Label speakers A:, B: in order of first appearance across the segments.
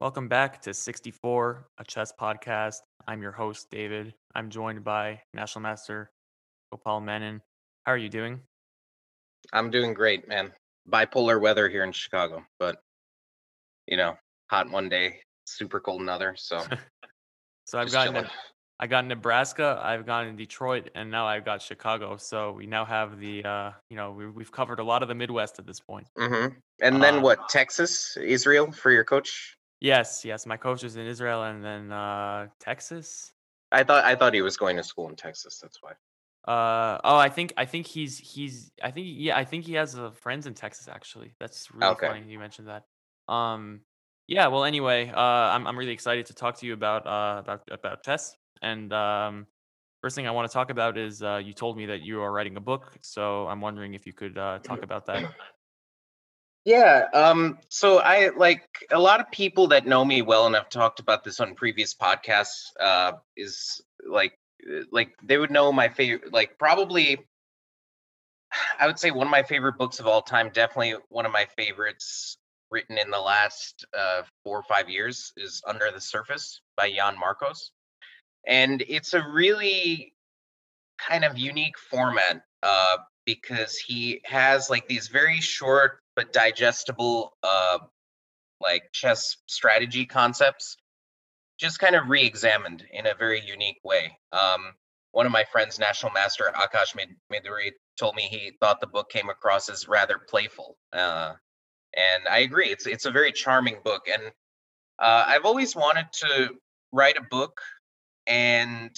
A: Welcome back to 64, a chess podcast. I'm your host, David. I'm joined by National Master Gopal Menon. How are you doing?
B: I'm doing great, man. Bipolar weather here in Chicago, but you know, hot one day, super cold another. So,
A: So I've got
B: chilling.
A: I got Nebraska, I've got in Detroit, and now I've got Chicago. So we now have the uh, you know, we, we've covered a lot of the Midwest at this point.
B: hmm And then
A: Uh,
B: what? Texas, Israel for your coach?
A: Yes, yes. My coach was in Israel, and then uh, Texas.
B: I thought I thought he was going to school in Texas. That's why.
A: Uh oh, I think I think he's he's I think yeah I think he has uh, friends in Texas actually. That's really
B: Okay.
A: funny you mentioned that. Um, yeah. Well, anyway, uh, I'm I'm really excited to talk to you about uh about about chess. And um, first thing I want to talk about is uh, you told me that you are writing a book. So I'm wondering if you could uh, talk about that.
B: Yeah. Um. So I like a lot of people that know me well have talked about this on previous podcasts. Uh, is like uh, like they would know my favorite. Like probably, I would say one of my favorite books of all time. Definitely one of my favorites written in the last uh, four or five years is Under the Surface by Jan Markos, and it's a really kind of unique format uh, because he has like these very short but digestible uh, like chess strategy concepts just kind of re-examined in a very unique way. Um, one of my friends national master akash meduri told me he thought the book came across as rather playful uh, and i agree it's it's a very charming book and uh, i've always wanted to write a book and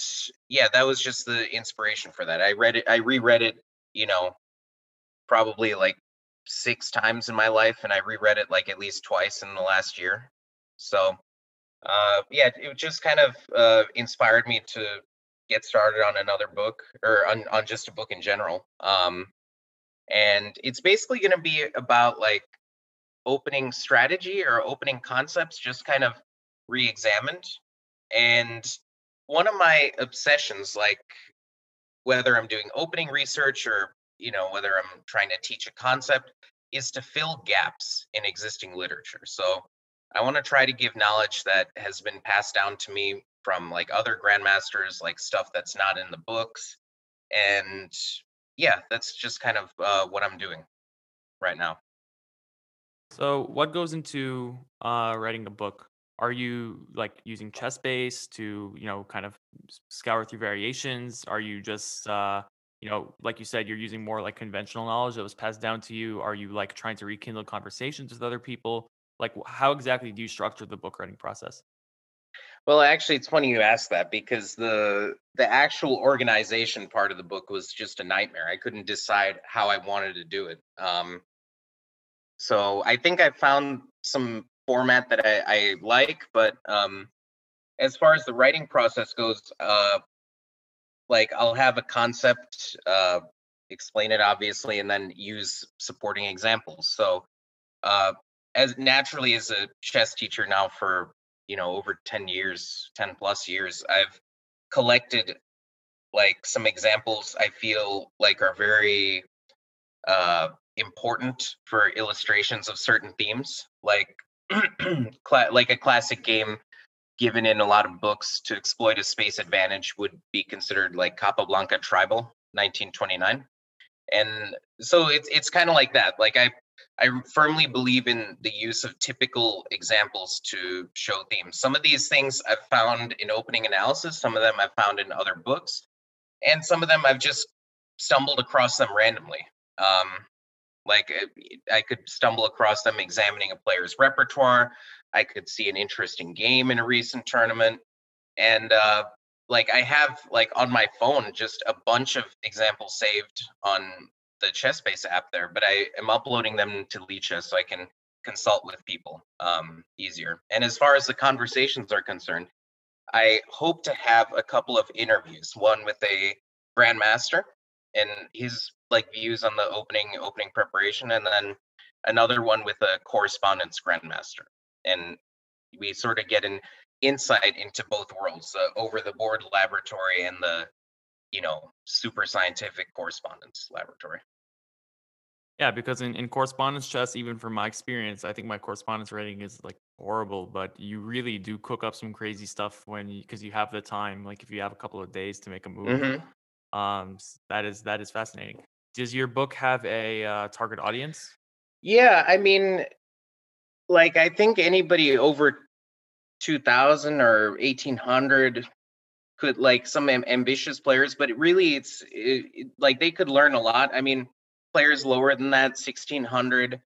B: yeah that was just the inspiration for that. I read it i reread it you know probably like six times in my life and i reread it like at least twice in the last year. So uh yeah it just kind of uh inspired me to get started on another book or on, on just a book in general um and it's basically going to be about like opening strategy or opening concepts just kind of re-examined and one of my obsessions like whether i'm doing opening research or you know whether i'm trying to teach a concept is to fill gaps in existing literature so i want to try to give knowledge that has been passed down to me from like other grandmasters like stuff that's not in the books and yeah that's just kind of uh, what i'm doing right now
A: So what goes into uh, writing a book? Are you like using chess base to you know kind of scour through variations? Are you just uh, you know like you said you're using more like conventional knowledge that was passed down to you? Are you like trying to rekindle conversations with other people? Like how exactly do you structure the book writing process?
B: Well, actually, it's funny you asked that because the the actual organization part of the book was just a nightmare. I couldn't decide how I wanted to do it. Um, so I think I found some format that I, I like, but um, as far as the writing process goes, uh, like I'll have a concept, uh, explain it obviously, and then use supporting examples. So uh, as naturally as a chess teacher now for you know over 10 years 10 plus years i've collected like some examples i feel like are very uh important for illustrations of certain themes like like a classic game given in a lot of books to exploit a space advantage would be considered like capablanca Treybal 1929 and so it's it's kind of like that. Like i i firmly believe in the use of typical examples to show themes. Some of these things i've found in opening analysis some of them i've found in other books and some of them i've just stumbled across them randomly. Um like uh, i could stumble across them examining a player's repertoire i could see an interesting game in a recent tournament. And uh like i have like on my phone just a bunch of examples saved on the chessbase app there but i am uploading them to lichess so i can consult with people um easier. And as far as the conversations are concerned i hope to have a couple of interviews one with a grandmaster and his like views on the opening opening preparation and then another one with a correspondence grandmaster and we sort of get an insight into both worlds the over the board laboratory and the you know super scientific correspondence laboratory
A: Yeah, because in, in correspondence chess, even from my experience, I think my correspondence rating is like horrible, but you really do cook up some crazy stuff when you because you have the time. Like if you have a couple of days to make a move,
B: hmm
A: um, that is that is fascinating. Does your book have a uh, target audience?
B: Yeah, I mean, like I think anybody over 2000 or 1800 could like some am- ambitious players, but it really it's it, it- like they could learn a lot. I mean, players lower than that, 1600,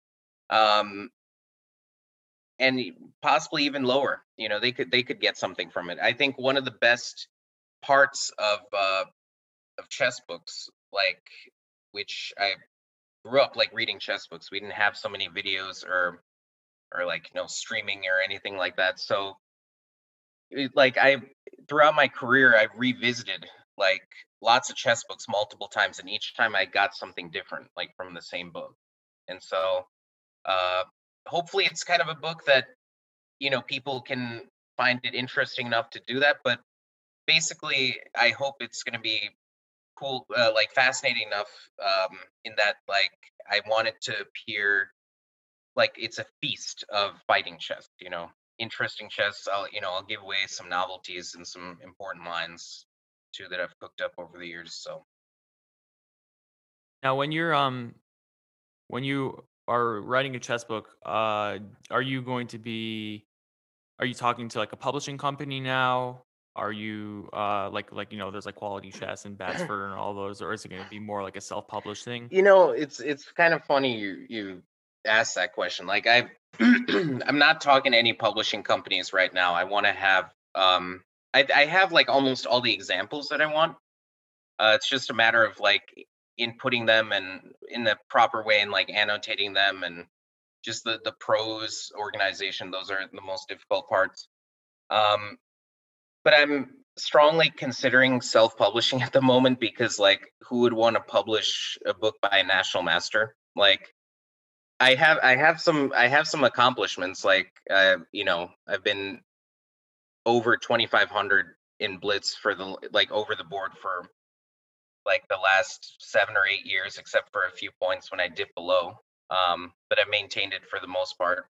B: um, and possibly even lower. You know, they could they could get something from it. I think one of the best parts of uh, of chess books, like which I grew up like reading chess books. We didn't have so many videos or or like you know streaming or anything like that. So like I throughout my career I've revisited like lots of chess books multiple times and each time I got something different like from the same book. And so uh hopefully it's kind of a book that you know people can find it interesting enough to do that but basically I hope it's going to be cool uh, like fascinating enough um in that like I want it to appear like it's a feast of fighting chess you know interesting chess i'll you know i'll give away some novelties and some important lines too that i've cooked up over the years so
A: Now, when you're um when you are writing a chess book, uh, are you going to be Are you talking to like a publishing company now? Are you uh like like you know there's like Quality Chess and Batsford and all those, or is it going to be more like a self-published thing?
B: you know it's it's kind of funny you you asked that question. Like i i'm not talking to any publishing companies right now. I want to have um I, I have like almost all the examples that i want. Uh it's just a matter of like inputting them and in the proper way and like annotating them and just the the prose organization those are the most difficult parts. Um but i'm strongly considering self-publishing at the moment because like who would want to publish a book by a national master? Like i have i have some i have some accomplishments like uh you know i've been over 2500 in blitz for the like over the board for like the last seven or eight years except for a few points when i dip below um but i've maintained it for the most part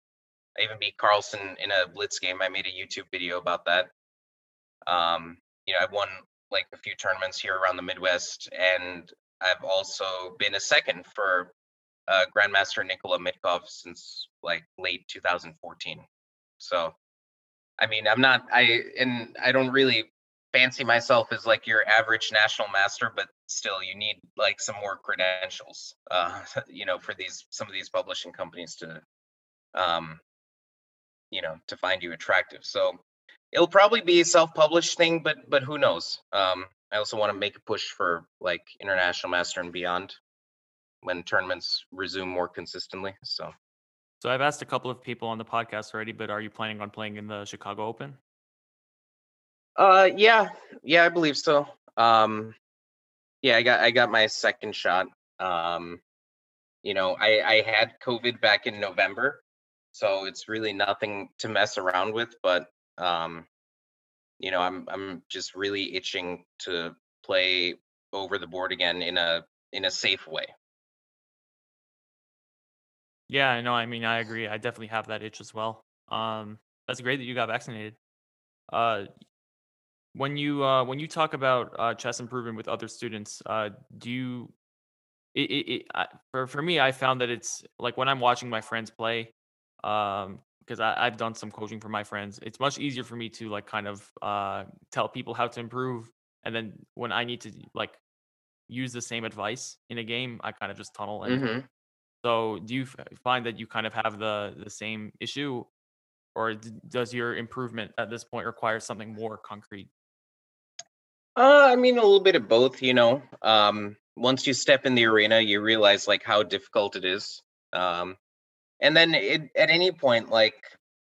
B: I even beat Carlsen in a blitz game. I made a YouTube video about that. Um, you know, I've won like a few tournaments here around the Midwest, and I've also been a second for uh, Grandmaster Nikola Mitkov since like late 2014. So, I mean, I'm not, I, and I don't really fancy myself as like your average national master, but still, you need like some more credentials, uh, you know, for these, some of these publishing companies to, um, you know, to find you attractive. So it'll probably be a self-published thing, but but who knows? Um, I also want to make a push for like international master and beyond when tournaments resume more consistently. So
A: So I've asked a couple of people on the podcast already, but are you planning on playing in the Chicago Open?
B: uh yeah, yeah, I believe so. Um yeah, I got I got my second shot. Um, you know, I I had COVID back in November, so it's really nothing to mess around with, but um you know, I'm I'm just really itching to play over the board again in a in a safe way.
A: Yeah, I know. I mean, I agree. I definitely have that itch as well. Um, that's great that you got vaccinated. Uh, when you uh, when you talk about uh, chess improvement with other students, uh, do you it, it, it I, for for me? I found that it's like when I'm watching my friends play, um, because I've done some coaching for my friends. It's much easier for me to like kind of uh, tell people how to improve, and then when I need to like use the same advice in a game, I kind of just tunnel and
B: hmm
A: So, do you find that you kind of have the the same issue, or does your improvement at this point require something more concrete?
B: Uh, I mean, a little bit of both. You know, um, once you step in the arena, you realize like how difficult it is. Um, and then it, at any point, like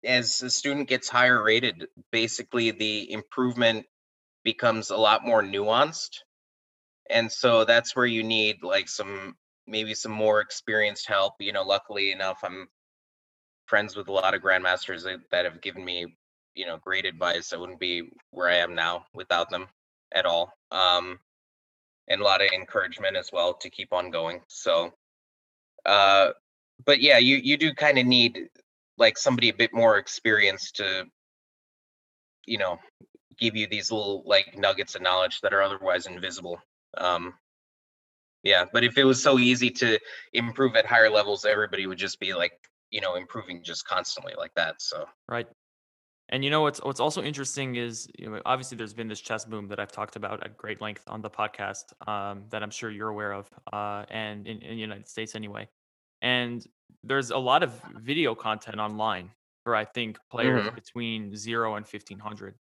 B: as a student gets higher rated, basically the improvement becomes a lot more nuanced and so that's where you need like some maybe some more experienced help you know luckily enough i'm friends with a lot of grandmasters that, that have given me you know great advice i wouldn't be where i am now without them at all um and a lot of encouragement as well to keep on going so Uh, but yeah, you you do kind of need like somebody a bit more experienced to, you know, give you these little like nuggets of knowledge that are otherwise invisible. Um, yeah, but if it was so easy to improve at higher levels, everybody would just be like, you know, improving just constantly like that. So
A: right? And you know what's what's also interesting is you know obviously there's been this chess boom that I've talked about at great length on the podcast um, that I'm sure you're aware of, uh, and in, in the United States anyway. And there's a lot of video content online for I think players
B: hmm
A: between zero and fifteen hundred.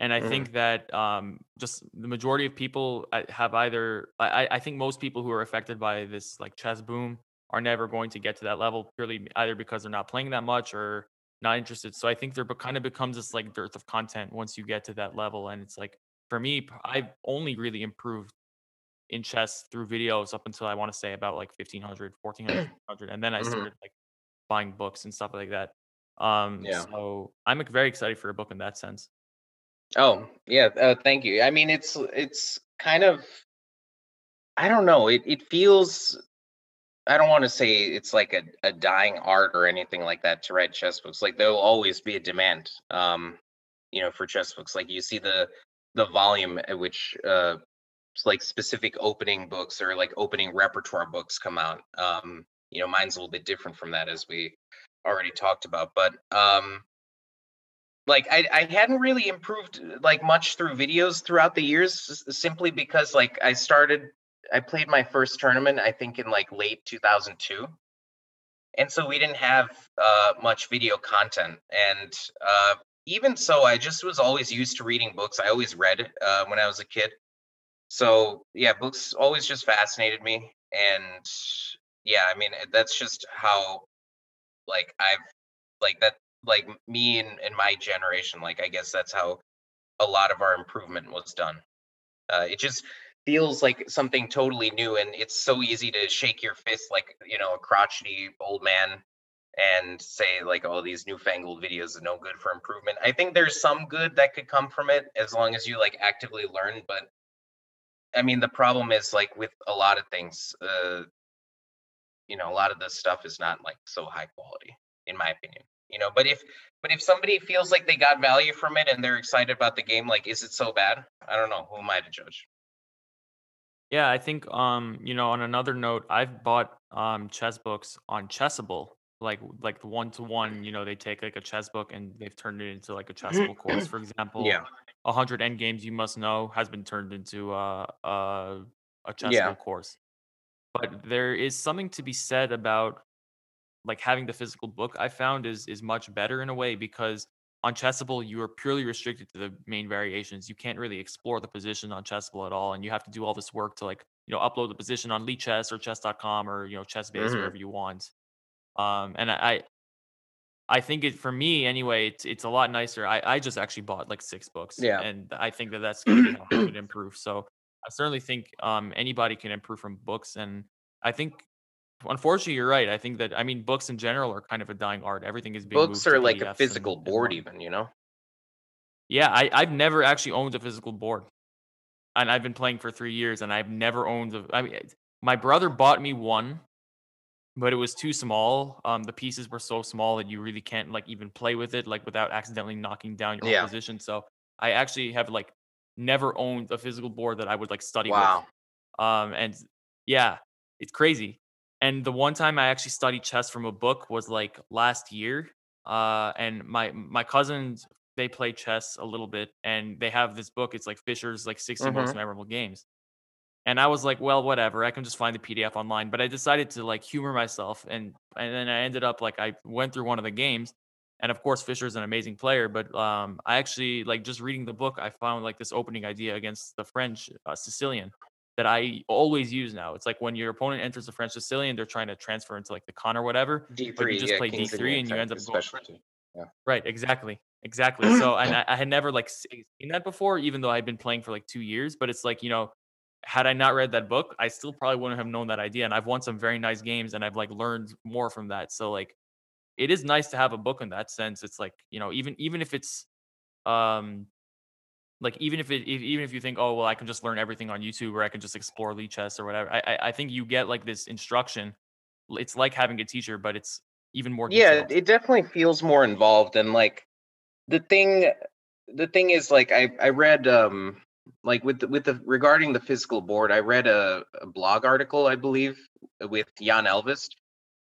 A: And I
B: hmm
A: think that um, just the majority of people uh, have either I, I think most people who are affected by this like chess boom are never going to get to that level purely either because they're not playing that much or not interested. So I think there kind of becomes this like dearth of content once you get to that level. And it's like for me, I've only really improved in chess through videos up until I want to say about like 1500, 1400, 1500. And then I
B: hmm
A: started like buying books and stuff like that. Um,
B: Yeah.
A: so I'm very excited for a book in that sense.
B: Oh, yeah. Uh, thank you. I mean, it's it's kind of I don't know. It it feels I don't want to say it's like a, a dying art or anything like that to write chess books. Like there'll always be a demand, um, you know, for chess books. Like you see the the volume at which uh like specific opening books or like opening repertoire books come out. Um, you know, mine's a little bit different from that as we already talked about. But um like I, I hadn't really improved like much through videos throughout the years simply because like I started I played my first tournament I think in like late 2002 and so we didn't have uh, much video content. And uh, even so I just was always used to reading books. I always read uh, when I was a kid. So yeah books always just fascinated me. And yeah I mean that's just how like I've like that like me and, and my generation like i guess that's how a lot of our improvement was done. Uh, it just feels like something totally new and it's so easy to shake your fist like you know a crotchety old man and say like oh these newfangled videos are no good for improvement. I think there's some good that could come from it as long as you like actively learn but i mean the problem is like with a lot of things uh you know a lot of this stuff is not like so high quality in my opinion you know but if but if somebody feels like they got value from it and they're excited about the game like is it so bad? I don't know. Who am i to judge?
A: Yeah, I think um, you know, on another note, I've bought um chess books on Chessable, like like the one to one, you know, they take like a chess book and they've turned it into like a Chessable course. For example,
B: yeah.
A: 100 end games You Must Know has been turned into uh, uh, a
B: yeah.
A: Chessable course. But there is something to be said about like having the physical book I found is is much better in a way because on Chessable you are purely restricted to the main variations. You can't really explore the position on Chessable at all, and you have to do all this work to like you know upload the position on Chess or Chess.com or you know Chessbase
B: hmm
A: wherever you want. Um, and I I think it for me anyway. It's it's a lot nicer. I I just actually bought like six books,
B: yeah
A: and I think that that's going to be how I could improve. So I certainly think um anybody can improve from books, and I think Unfortunately, you're right. I think that I mean, books in general are kind of a dying art. Everything is being
B: books are like a physical
A: and and
B: board
A: more.
B: even you know
A: Yeah, I I've never actually owned a physical board, and I've been playing for 3 years, and I've never owned a I mean, my brother bought me one, but it was too small. Um, the pieces were so small that you really can't, like, even play with it, like, without accidentally knocking down your
B: yeah
A: position, so I actually have, like, never owned a physical board that I would, like, study with.
B: wow
A: Um, and yeah, it's crazy. And the one time I actually studied chess from a book was like last year. Uh, and my my cousins they play chess a little bit, and they have this book. It's like Fischer's like 60 most
B: hmm
A: memorable games. And I was like, well, whatever. I can just find the PDF online. But I decided to like humor myself, and and then I ended up like I went through one of the games, and of course Fischer's an amazing player. But um, I actually like just reading the book, I found like this opening idea against the French uh, Sicilian that I always use now. It's like when your opponent enters the French Sicilian, they're trying to transfer into like the Kan or whatever, but you just
B: yeah
A: play
B: king's
A: D3 and you end up going
B: yeah
A: right. Exactly, exactly. So and I, I had never like seen that before, even though I'd been playing for like two years. But it's like you know had I not read that book, I still probably wouldn't have known that idea. And I've won some very nice games and I've like learned more from that. So like it is nice to have a book in that sense. It's like, you know, even even if it's um like even if it if, even if you think, oh well, I can just learn everything on YouTube or I can just explore Lichess or whatever. I I, I think you get like this instruction it's like having a teacher, but it's even more
B: Yeah, it definitely feels more involved and like the thing the thing is like I I read um like with the, with the regarding the physical board, I read a, a blog article, I believe, with Jan Ehlvest,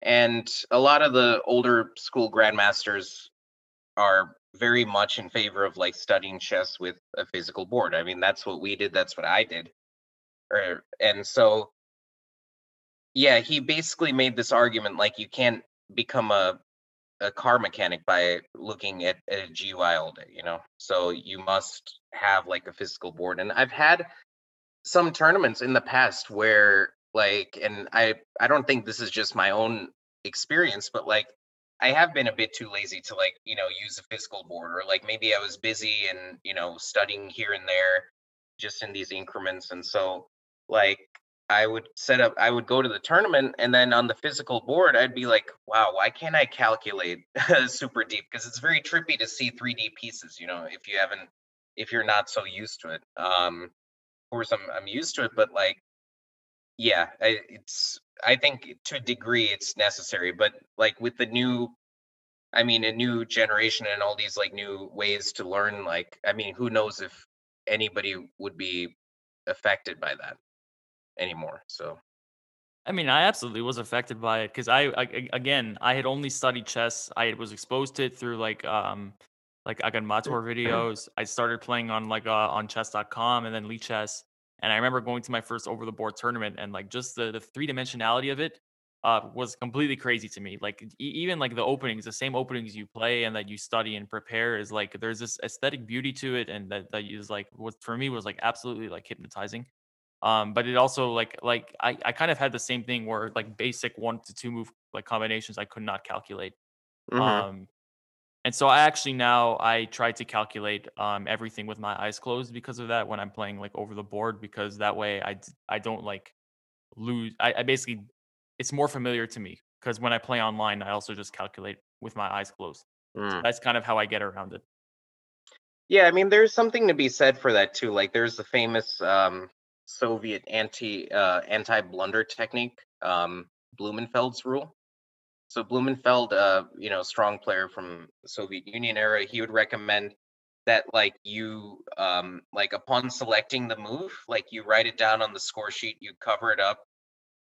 B: and a lot of the older school grandmasters are very much in favor of like studying chess with a physical board. I mean, that's what we did, that's what I did. Or and so yeah, he basically made this argument like you can't become a a car mechanic by looking at, at a GUI all day, you know. So you must have like a physical board. And I've had some tournaments in the past where like and I I don't think this is just my own experience, but like I have been a bit too lazy to like, you know, use a physical board or like maybe I was busy and, you know, studying here and there just in these increments and so like I would set up I would go to the tournament and then on the physical board I'd be like, wow, why can't I calculate super deep because it's very trippy to see 3D pieces, you know, if you haven't if you're not so used to it. Um of course I'm I'm used to it, but like yeah, I, it's I think to a degree it's necessary, but like with the new I mean a new generation and all these like new ways to learn like I mean who knows if anybody would be affected by that anymore. So
A: I mean, I absolutely was affected by it because I, again I had only studied chess. I was exposed to it through like um like agadmator videos. I started playing on like uh, on chess.com and then Lichess. And I remember going to my first over the board tournament and like just the the three dimensionality of it uh was completely crazy to me. Like e- even like the openings, the same openings you play and that you study and prepare is like there's this aesthetic beauty to it and that that is like what for me was like absolutely like hypnotizing. Um, but it also like like I, I kind of had the same thing where like basic one to two move like combinations I could not calculate.
B: hmm
A: Um, and so I actually now I try to calculate um everything with my eyes closed because of that when I'm playing like over the board because that way I I don't like lose I, I basically it's more familiar to me because when I play online I also just calculate with my eyes closed. So
B: mm.
A: that's kind of how I get around it.
B: yeah, I mean there's something to be said for that too. Like there's the famous um Soviet anti uh anti blunder technique, um Blumenfeld's rule So Blumenfeld, uh, you know, strong player from Soviet Union era, he would recommend that like you um like upon selecting the move, like you write it down on the score sheet, you cover it up,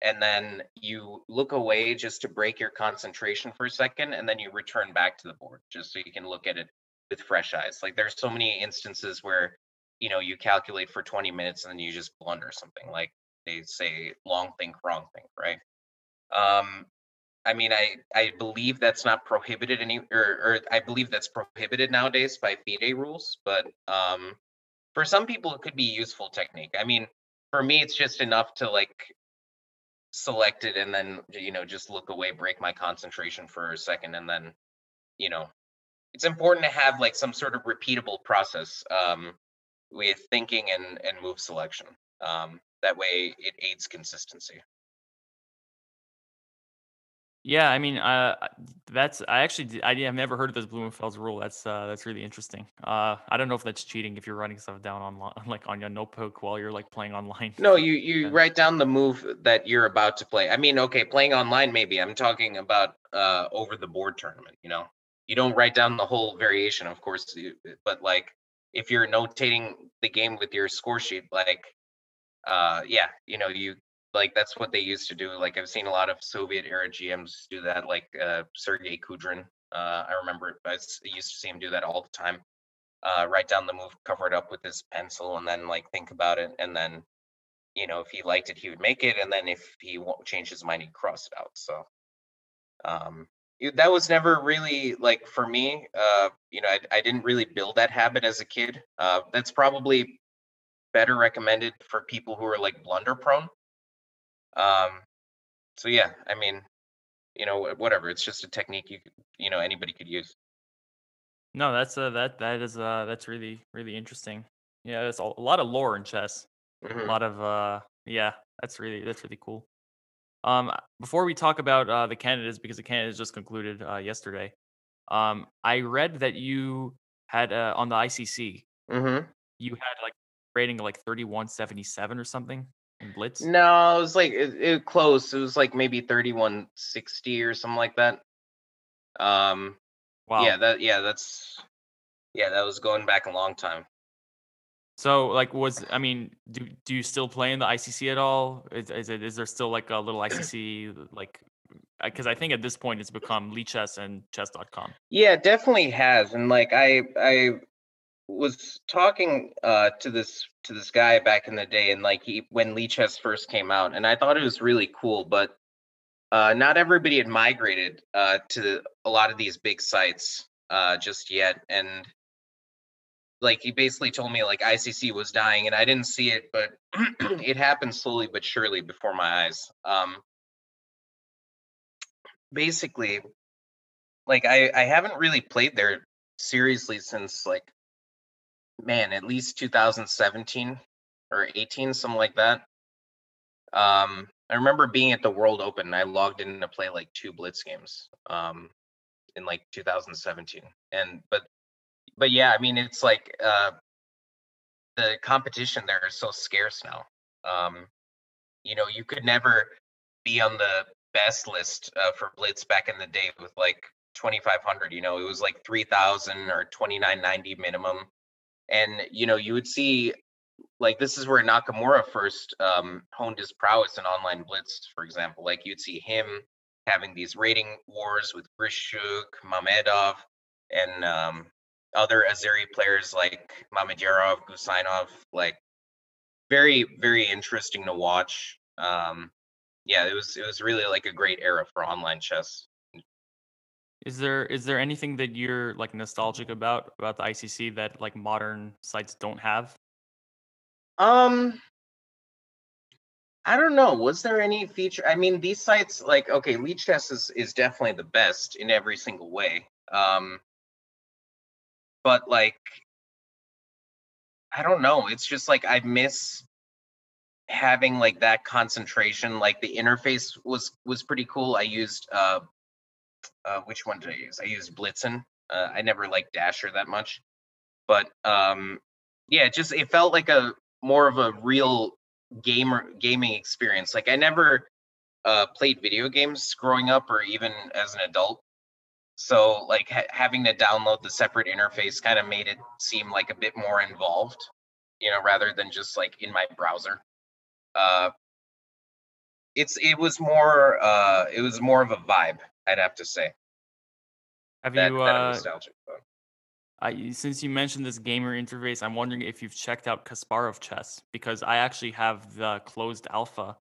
B: and then you look away just to break your concentration for a second, and then you return back to the board just so you can look at it with fresh eyes. Like there's so many instances where, you know, you calculate for 20 minutes and then you just blunder something. Like they say long think, wrong think, right? Um, I mean, I I believe that's not prohibited any, or, or I believe that's prohibited nowadays by FIDE rules. But um, for some people, it could be a useful technique. I mean, for me, it's just enough to like select it and then you know just look away, break my concentration for a second, and then you know it's important to have like some sort of repeatable process um, with thinking and and move selection. Um, that way, it aids consistency.
A: Yeah, I mean, uh, that's I actually I have never heard of this Blumenfeld's rule. That's uh, that's really interesting. Uh, I don't know if that's cheating if you're writing stuff down online, like on your notebook while you're like playing online.
B: No, you you
A: Yeah.
B: write down the move that you're about to play. I mean, okay, playing online maybe. I'm talking about uh over the board tournament, you know. You don't write down the whole variation, of course, but like if you're notating the game with your score sheet, like uh yeah, you know, you like that's what they used to do. Like I've seen a lot of Soviet era GMs do that, like uh Sergei Kudrin. Uh I remember I used to see him do that all the time. Uh write down the move, cover it up with his pencil, and then like think about it, and then you know, if he liked it, he would make it, and then if he changed his mind, he'd cross it out. So um, it- that was never really like for me. Uh, you know, I, I didn't really build that habit as a kid. Uh, that's probably better recommended for people who are like blunder prone. Um, so yeah, I mean, you know, whatever. It's just a technique you could, you know, anybody could use.
A: No, that's uh, that that is uh, that's really really interesting. Yeah, there's a a lot of lore in chess. A
B: hmm
A: lot of uh, yeah, that's really that's really cool. Um, before we talk about uh, the candidates, because the candidates just concluded uh, yesterday. Um, I read that you had uh, on the ICC,
B: hmm
A: you had like rating of like 3177 or something. Blitz?
B: No, it was like it, it close. It was like maybe 3160 or something like that. Um
A: Wow.
B: yeah, that yeah, that's yeah, that was going back a long time.
A: So like was I mean, do do you still play in the ICC at all? Is is it is there still like a little ICC like because I think at this point it's become Lichess and chess.com.
B: Yeah, it definitely has. And like I I was talking uh to this to this guy back in the day and like he when Lichess first came out and I thought it was really cool, but uh not everybody had migrated uh to a lot of these big sites uh just yet and like he basically told me like ICC was dying and I didn't see it but it happened slowly but surely before my eyes. Um basically like I I haven't really played there seriously since like man, at least 2017 or 18 something like that. Um I remember being at the World Open. I logged in to play like two Blitz games um in like 2017. And but but yeah, I mean it's like uh the competition there is so scarce now. Um you know, you could never be on the best list uh, for Blitz back in the day with like 2500 you know it was like 3000 or 2990 minimum and you know you would see like this is where nakamura first um, honed his prowess in online blitz for example like you'd see him having these rating wars with grischuk mamedov and um, other azeri players like mamedyarov guseinov like very very interesting to watch um, yeah, it was it was really like a great era for online chess.
A: Is there is there anything that you're like nostalgic about about the ICC that like modern sites don't have?
B: Um I don't know. Was there any feature? I mean, these sites like okay, Lichess is is definitely the best in every single way. Um but like I don't know. It's just like I miss having like that concentration like the interface was was pretty cool i used uh uh which one did i use? I used BlitzIn. Uh, i never liked dasher that much. But um yeah it just it felt like a more of a real gamer gaming experience. Like i never uh played video games growing up or even as an adult. So like ha- having to download the separate interface kind of made it seem like a bit more involved you know rather than just like in my browser. Uh, it's it was more uh, it was more of a vibe. I'd have to say.
A: Have
B: that,
A: you
B: that
A: uh,
B: nostalgic.
A: I, since you mentioned this gamer interface, I'm wondering if you've checked out Kasparov Chess because I actually have the closed alpha.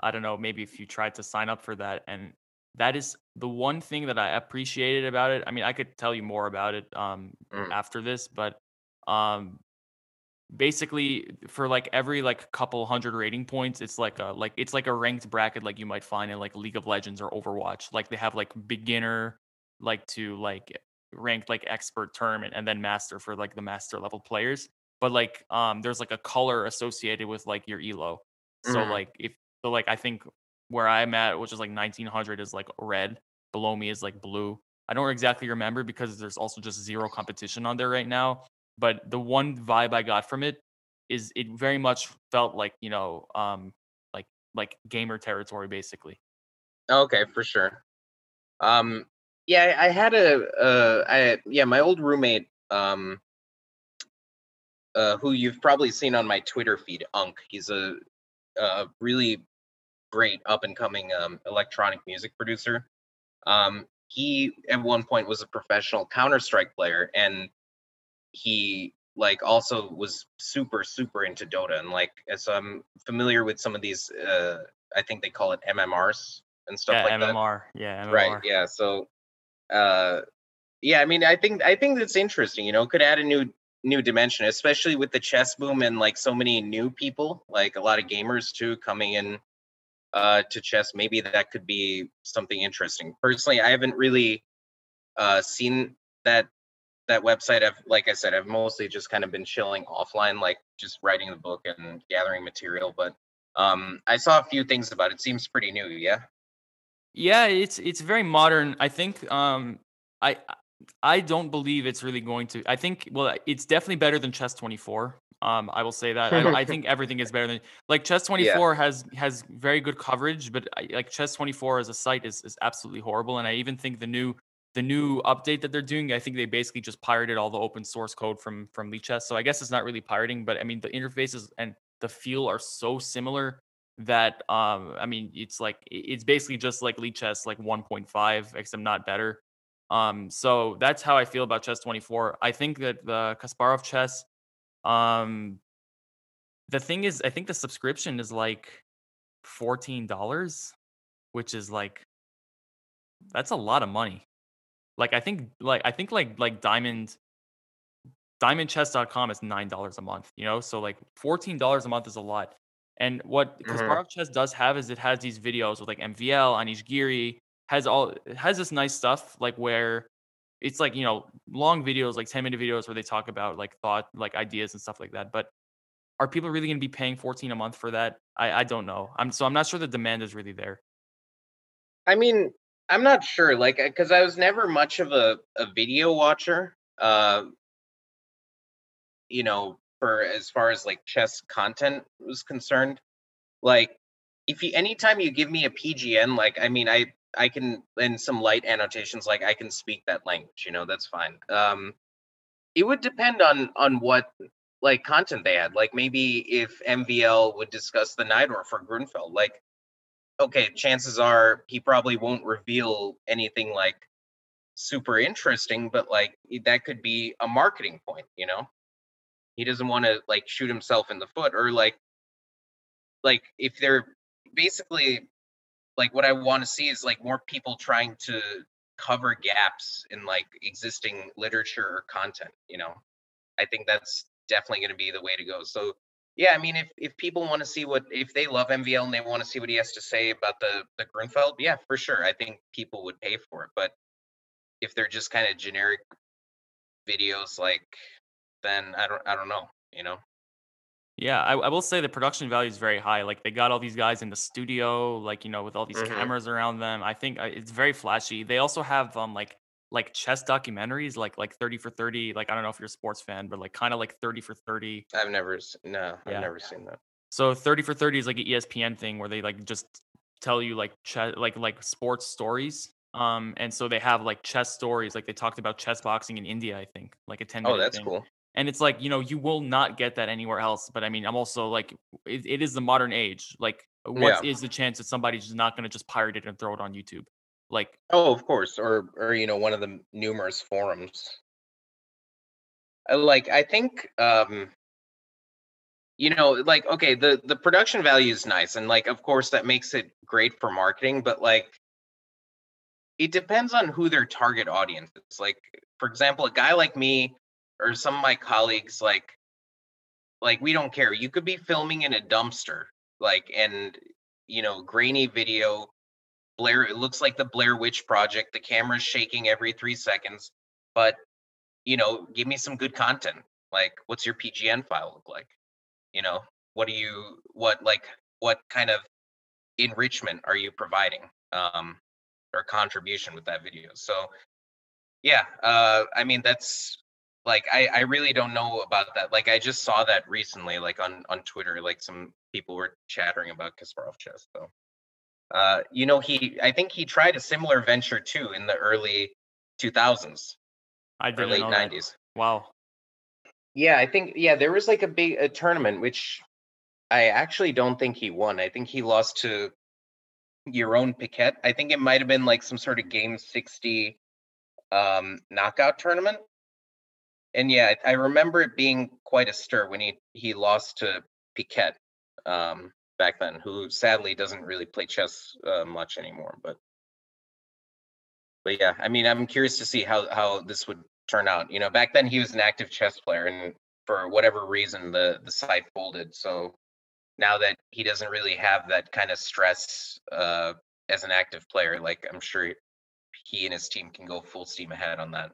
A: I don't know, maybe if you tried to sign up for that, and that is the one thing that I appreciated about it. I mean, I could tell you more about it um,
B: Mm.
A: after this, but um, basically for like every like couple hundred rating points it's like a like it's like a ranked bracket like you might find in like league of legends or overwatch. Like they have like beginner like to like ranked like expert tournament and then master for like the master level players. But like um there's like a color associated with like your elo. So
B: Mhm.
A: like if so like i think where i'm at which is like 1900 is like red. Below me is like blue. I don't exactly remember because there's also just zero competition on there right now but the one vibe I got from it is it very much felt like you know um like like gamer territory basically.
B: Okay, for sure. Um, yeah, I had a uh, I yeah, my old roommate um, uh, who you've probably seen on my Twitter feed, Unk. He's a, a really great up and coming um, electronic music producer. Um, he at one point was a professional Counter Strike player, and he like also was super super into Dota, and like so I'm familiar with some of these. Uh, I think they call it MMRs and stuff
A: Yeah,
B: like that.
A: MMR. Yeah, MMR.
B: Right. Yeah. So, uh, yeah. I mean, I think I think that's interesting. You know, could add a new new dimension, especially with the chess boom and like so many new people, like a lot of gamers too coming in uh to chess. Maybe that could be something interesting. Personally, I haven't really uh seen that that website. I've like I said, I've mostly just kind of been chilling offline, like just writing the book and gathering material. But um, I saw a few things about it. Seems pretty new. Yeah.
A: Yeah, it's it's very modern. I think um I I don't believe it's really going to. I think well, it's definitely better than Chess 24. Um, I will say that. I, I think everything is better than like Chess
B: Yeah.
A: 24 has has very good coverage, but I, like Chess 24 as a site is is absolutely horrible. And I even think the new the new update that they're doing, I think they basically just pirated all the open source code from from Lichess. So I guess it's not really pirating, but I mean the interfaces and the feel are so similar that um I mean it's like it's basically just like Lichess like 1.5 except not better. Um, so that's how I feel about chess 24. I think that the Kasparov chess, um, the thing is, I think the subscription is like $14, which is like that's a lot of money. Like I think like I think like like Diamond diamondchess.com is $9 a month, you know? So like $14 a month is a lot. And what
B: hmm
A: Kasparov Chess does have is it has these videos with like MVL, Anish Giri, has all has this nice stuff like where it's like, you know, long videos, like 10 minute videos where they talk about like thought, like ideas and stuff like that. But are people really gonna be paying 14 a month for that? I, I don't know. I'm so I'm not sure the demand is really there.
B: I mean, I'm not sure, like, because I was never much of a a video watcher. Uh, you know, for as far as like chess content was concerned. Like, if you anytime you give me a PGN, like, I mean, I I can and some light annotations, like I can speak that language. You know, that's fine. Um, it would depend on on what like content they had. Like maybe if MVL would discuss the Najdorf Grunfeld, like okay, chances are he probably won't reveal anything like super interesting, but like that could be a marketing point, you know? He doesn't want to like shoot himself in the foot or like like if they're basically like what I want to see is like more people trying to cover gaps in like existing literature or content, you know. I think that's definitely going to be the way to go. So yeah, I mean, if if people want to see what if they love MVL and they want to see what he has to say about the the Grunfeld, yeah, for sure, I think people would pay for it. But if they're just kind of generic videos, like then I don't I don't know, you know.
A: Yeah, I, I will say the production value is very high. Like they got all these guys in the studio, like you know, with all these
B: hmm
A: cameras around them. I think uh, it's very flashy. They also have um like like chess documentaries, like like thirty for thirty. Like I don't know if you're a sports fan, but like kind of like thirty for thirty.
B: I've never no, I've
A: Yeah.
B: never seen that.
A: So 30 for 30 is like an ESPN thing where they like just tell you like chess like like sports stories. Um and so they have like chess stories like they talked about chess boxing in India, I think, like a 10
B: Oh, that's
A: thing.
B: cool.
A: And it's like, you know, you will not get that anywhere else, but I mean, I'm also like it, it is the modern age. Like what
B: Yeah.
A: is the chance that somebody's just not going to just pirate it and throw it on YouTube? Like
B: Oh, of course, or or you know, one of the numerous forums. Uh, Like I think um you know like okay the the production value is nice and like of course that makes it great for marketing but like it depends on who their target audience is like for example a guy like me or some of my colleagues like like we don't care you could be filming in a dumpster like and you know grainy video blair it looks like the blair witch project the camera's shaking every three seconds but you know give me some good content. Like what's your pgn file look like? You know what do you what like what kind of enrichment are you providing um or contribution with that video? So yeah uh i mean that's like i i really don't know about that. Like i just saw that recently like on on twitter like some people were chattering about kasparov chess so uh you know he i think he tried a similar venture too in the early 2000s
A: I didn't
B: late
A: know that.
B: 90s
A: Wow.
B: yeah i think yeah there was like a big a tournament which i actually don't think he won i think he lost to Jeroen Piket. I think it might have been like some sort of game 60 um knockout tournament. And yeah, I I remember it being quite a stir when he he lost to Piquet um back then, who sadly doesn't really play chess uh, much anymore. But but yeah, I mean, I'm curious to see how how this would turn out. You know, back then he was an active chess player, and for whatever reason, the the site folded. So now that he doesn't really have that kind of stress uh, as an active player, like I'm sure he and his team can go full steam ahead on that.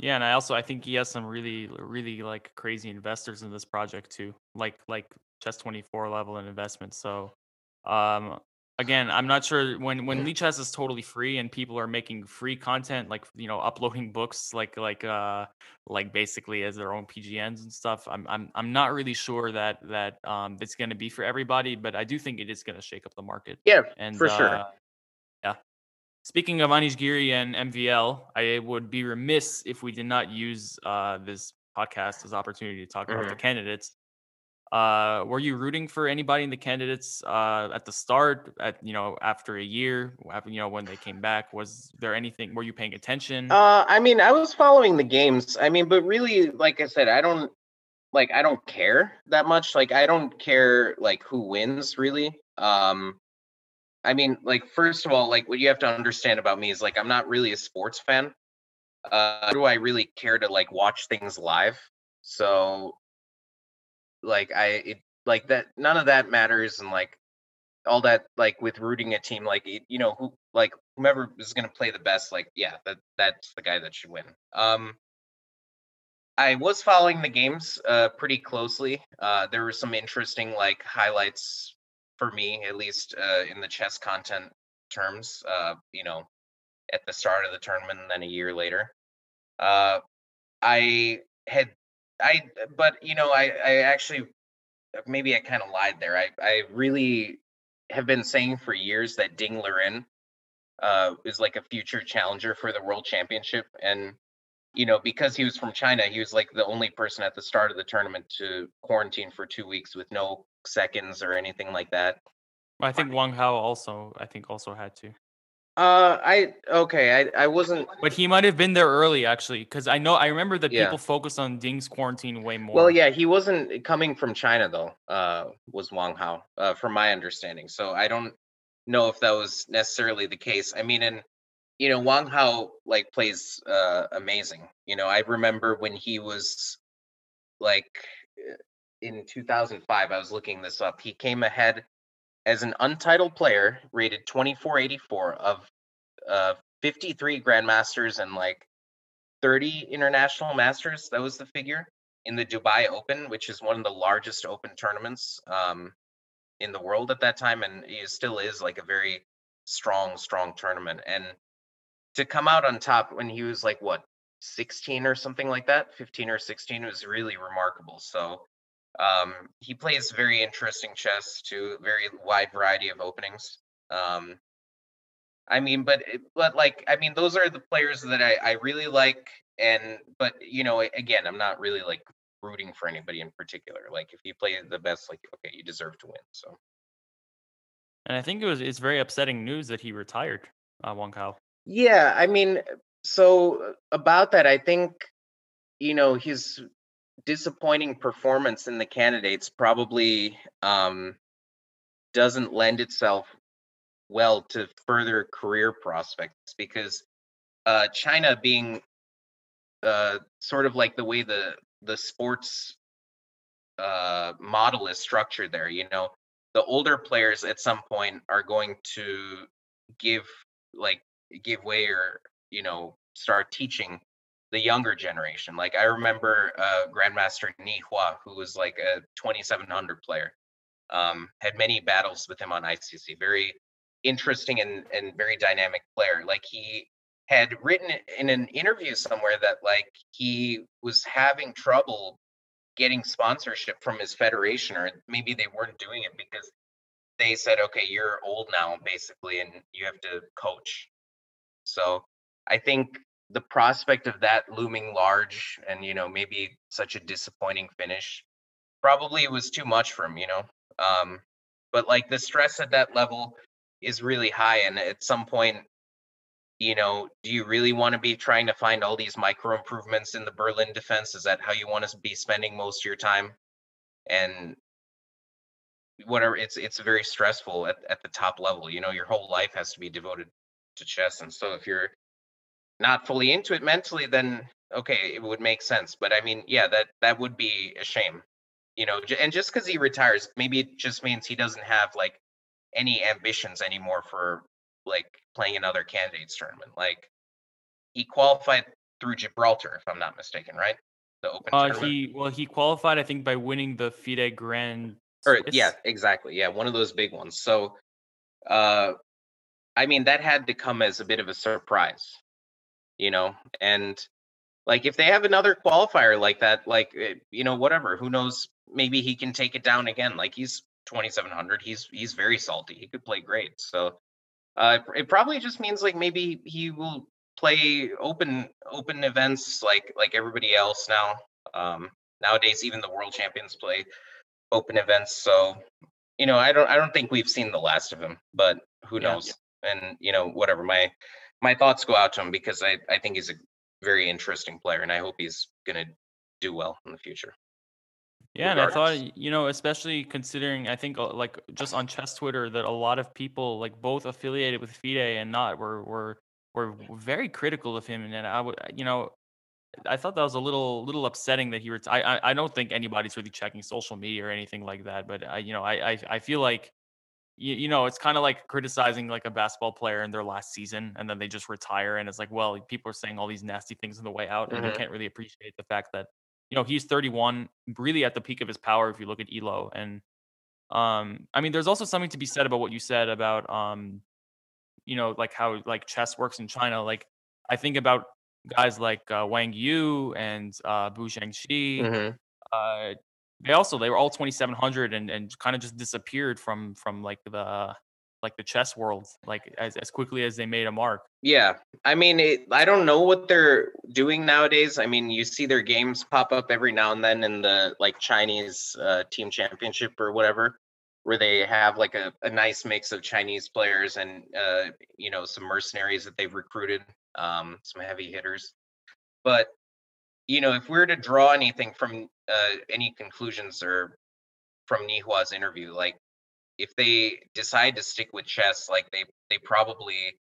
A: Yeah, and I also I think he has some really really like crazy investors in this project too. Like like Chess 24 level and investment. So um again, I'm not sure when when Lichess is totally free and people are making free content, like you know, uploading books, like like uh like basically as their own PGNs and stuff. I'm I'm I'm not really sure that that um it's going to be for everybody, but I do think it is going to shake up the market.
B: Yeah,
A: And
B: for
A: uh,
B: sure.
A: yeah. Speaking of Anish Giri and MVL, I would be remiss if we did not use uh, this podcast as opportunity to talk about the
B: Mhm.
A: candidates. Uh, were you rooting for anybody in the candidates uh, at the start? At you know, after a year, you know, when they came back, was there anything? Were you paying attention?
B: Uh, I mean, I was following the games. I mean, but really, like I said, I don't like I don't care that much. Like I don't care like who wins really. Um, I mean, like first of all, like what you have to understand about me is like I'm not really a sports fan. Uh, do I really care to like watch things live? So like I it like that none of that matters and like all that like with rooting a team like you know who like whomever is going to play the best like yeah that that's the guy that should win. Um i was following the games uh pretty closely. Uh there were some interesting like highlights for me at least uh in the chess content terms uh you know at the start of the tournament and then a year later. Uh i had i but you know i i actually maybe i kind of lied there i i really have been saying for years that Ding Liren uh, is like a future challenger for the world championship. And, you know, because he was from China, he was like the only person at the start of the tournament to quarantine for two weeks with no seconds or anything like that.
A: I think Wang Hao also, I think also had to,
B: Uh, I, okay, I, I wasn't,
A: but he might have been there early actually, because I know I remember that
B: Yeah.
A: people focused on Ding's quarantine way more.
B: well, yeah, he wasn't coming from China though, uh, was Wang Hao, uh, from my understanding. So I don't know if that was necessarily the case. I mean, and, you know, Wang Hao like plays uh, amazing. You know, I remember when he was like in 2005, I was looking this up. He came ahead as an untitled player, rated 2484 of uh, 53 grandmasters and like 30 international masters. That was the figure in the Dubai Open, which is one of the largest open tournaments um, in the world at that time, and it still is like a very strong, strong tournament. And to come out on top when he was like what 16 or something like that, 15 or 16 was really remarkable. So um, he plays very interesting chess to a very wide variety of openings. Um, I mean, but but like I mean, those are the players that I I really like, and but you know, again, I'm not really like rooting for anybody in particular. Like if you play the best, like okay, you deserve to win. So
A: and I think it was it's very upsetting news that he retired, uh, Wang Hao.
B: yeah, I mean, so uh, about that, I think you know his disappointing performance in the candidates probably um doesn't lend itself well to further career prospects because uh China being uh sort of like the way the the sports uh model is structured there you know? The older players at some point are going to give like give way or you know start teaching the younger generation like i remember uh grandmaster ni hua who was like a 2700 player um had many battles with him on icc very interesting and and very dynamic player like he had written in an interview somewhere that like he was having trouble getting sponsorship from his federation or maybe they weren't doing it because they said okay you're old now basically and you have to coach. So i think the prospect of that looming large and you know maybe such a disappointing finish probably was too much for him you know? Um but like the stress at that level is really high and at some point you know do you really want to be trying to find all these micro improvements in the berlin defense? Is that how you want to be spending most of your time? And whatever it's it's very stressful at, at the top level you know your whole life has to be devoted to chess and so if you're not fully into it mentally then okay it would make sense but i mean yeah that that would be a shame you know and just because he retires maybe it just means he doesn't have like any ambitions anymore for like playing another candidates tournament like he qualified through gibraltar if i'm not mistaken right the open
A: Uh,
B: tournament
A: he well he qualified I think by winning the FIDE Grand.
B: or yeah exactly yeah one of those big ones so uh, I mean, that had to come as a bit of a surprise, you know, and like if they have another qualifier like that, like eh, you know, whatever, who knows? Maybe he can take it down again. Like he's 2700. He's he's very salty. He could play great. So uh, it probably just means like maybe he will play open open events like like everybody else now. Um, nowadays, even the world champions play open events. So you know, I don't I don't think we've seen the last of him, but who
A: Yeah.
B: knows? And you know, whatever. My my thoughts go out to him because I I think he's a very interesting player, and I hope he's gonna do well in the future.
A: Yeah, and I thought, you know, especially considering, I think, uh, like just on chess Twitter, that a lot of people, like both affiliated with FIDE and not, were were were very critical of him. And I would, you know, I thought that was a little little upsetting that he reti I I I don't think anybody's really checking social media or anything like that, but I, you know, I I I feel like you, you know, it's kind of like criticizing like a basketball player in their last season and then they just retire and it's like, well, people are saying all these nasty things on the way out and you can't really appreciate the fact that you know, he's 31, really at the peak of his power if you look at Elo and um I mean, there's also something to be said about what you said about um you know, like how like chess works in China. Like I think about guys like uh, Wang Yue and uh, Bu Zhangxi.
B: hmm
A: Uh, they also they were all 2700 and and kind of just disappeared from from like the like the chess world like as as quickly as they made a mark.
B: Yeah, I mean, it, I don't know what they're doing nowadays. I mean, you see their games pop up every now and then in the like Chinese uh, team championship or whatever, where they have like a, a nice mix of Chinese players and uh, you know some mercenaries that they've recruited, um, some heavy hitters. But you know, if we were to draw anything from uh, any conclusions or from Ni Hua's interview, like if they decide to stick with chess, like they they probably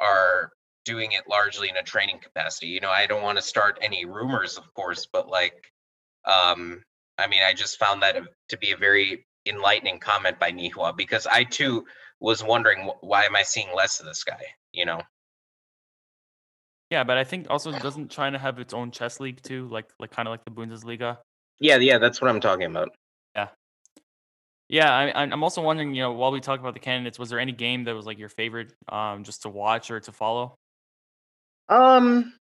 B: are doing it largely in a training capacity. You know, I don't want to start any rumors, of course, but like, um, I mean, I just found that to be a very enlightening comment by Nihua because I too was wondering why am I seeing less of this guy? You know?
A: Yeah, but I think also doesn't China have its own chess league too, like like kind of like the Bundesliga?
B: Yeah, yeah, that's what I'm talking about.
A: Yeah. Yeah, I, I'm I'm also wondering, you know, while we talk about the candidates, was there any game that was like your favorite, um, just to watch or to follow?
B: Um,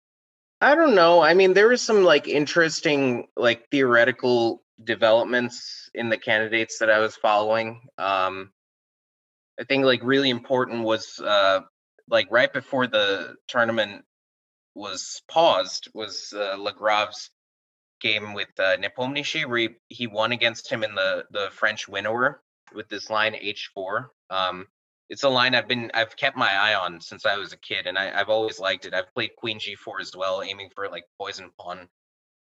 B: I don't know. I mean, there was some like interesting, like theoretical developments in the candidates that I was following. Um, I think like really important was uh like right before the tournament was paused was uh, Lagrave's game with uh, Nepomniachtchi where he, he won against him in the the French Winawer with this line H4. Um, it's a line I've been I've kept my eye on since I was a kid, and I, I've always liked it. I've played Queen G4 as well, aiming for like poison pawn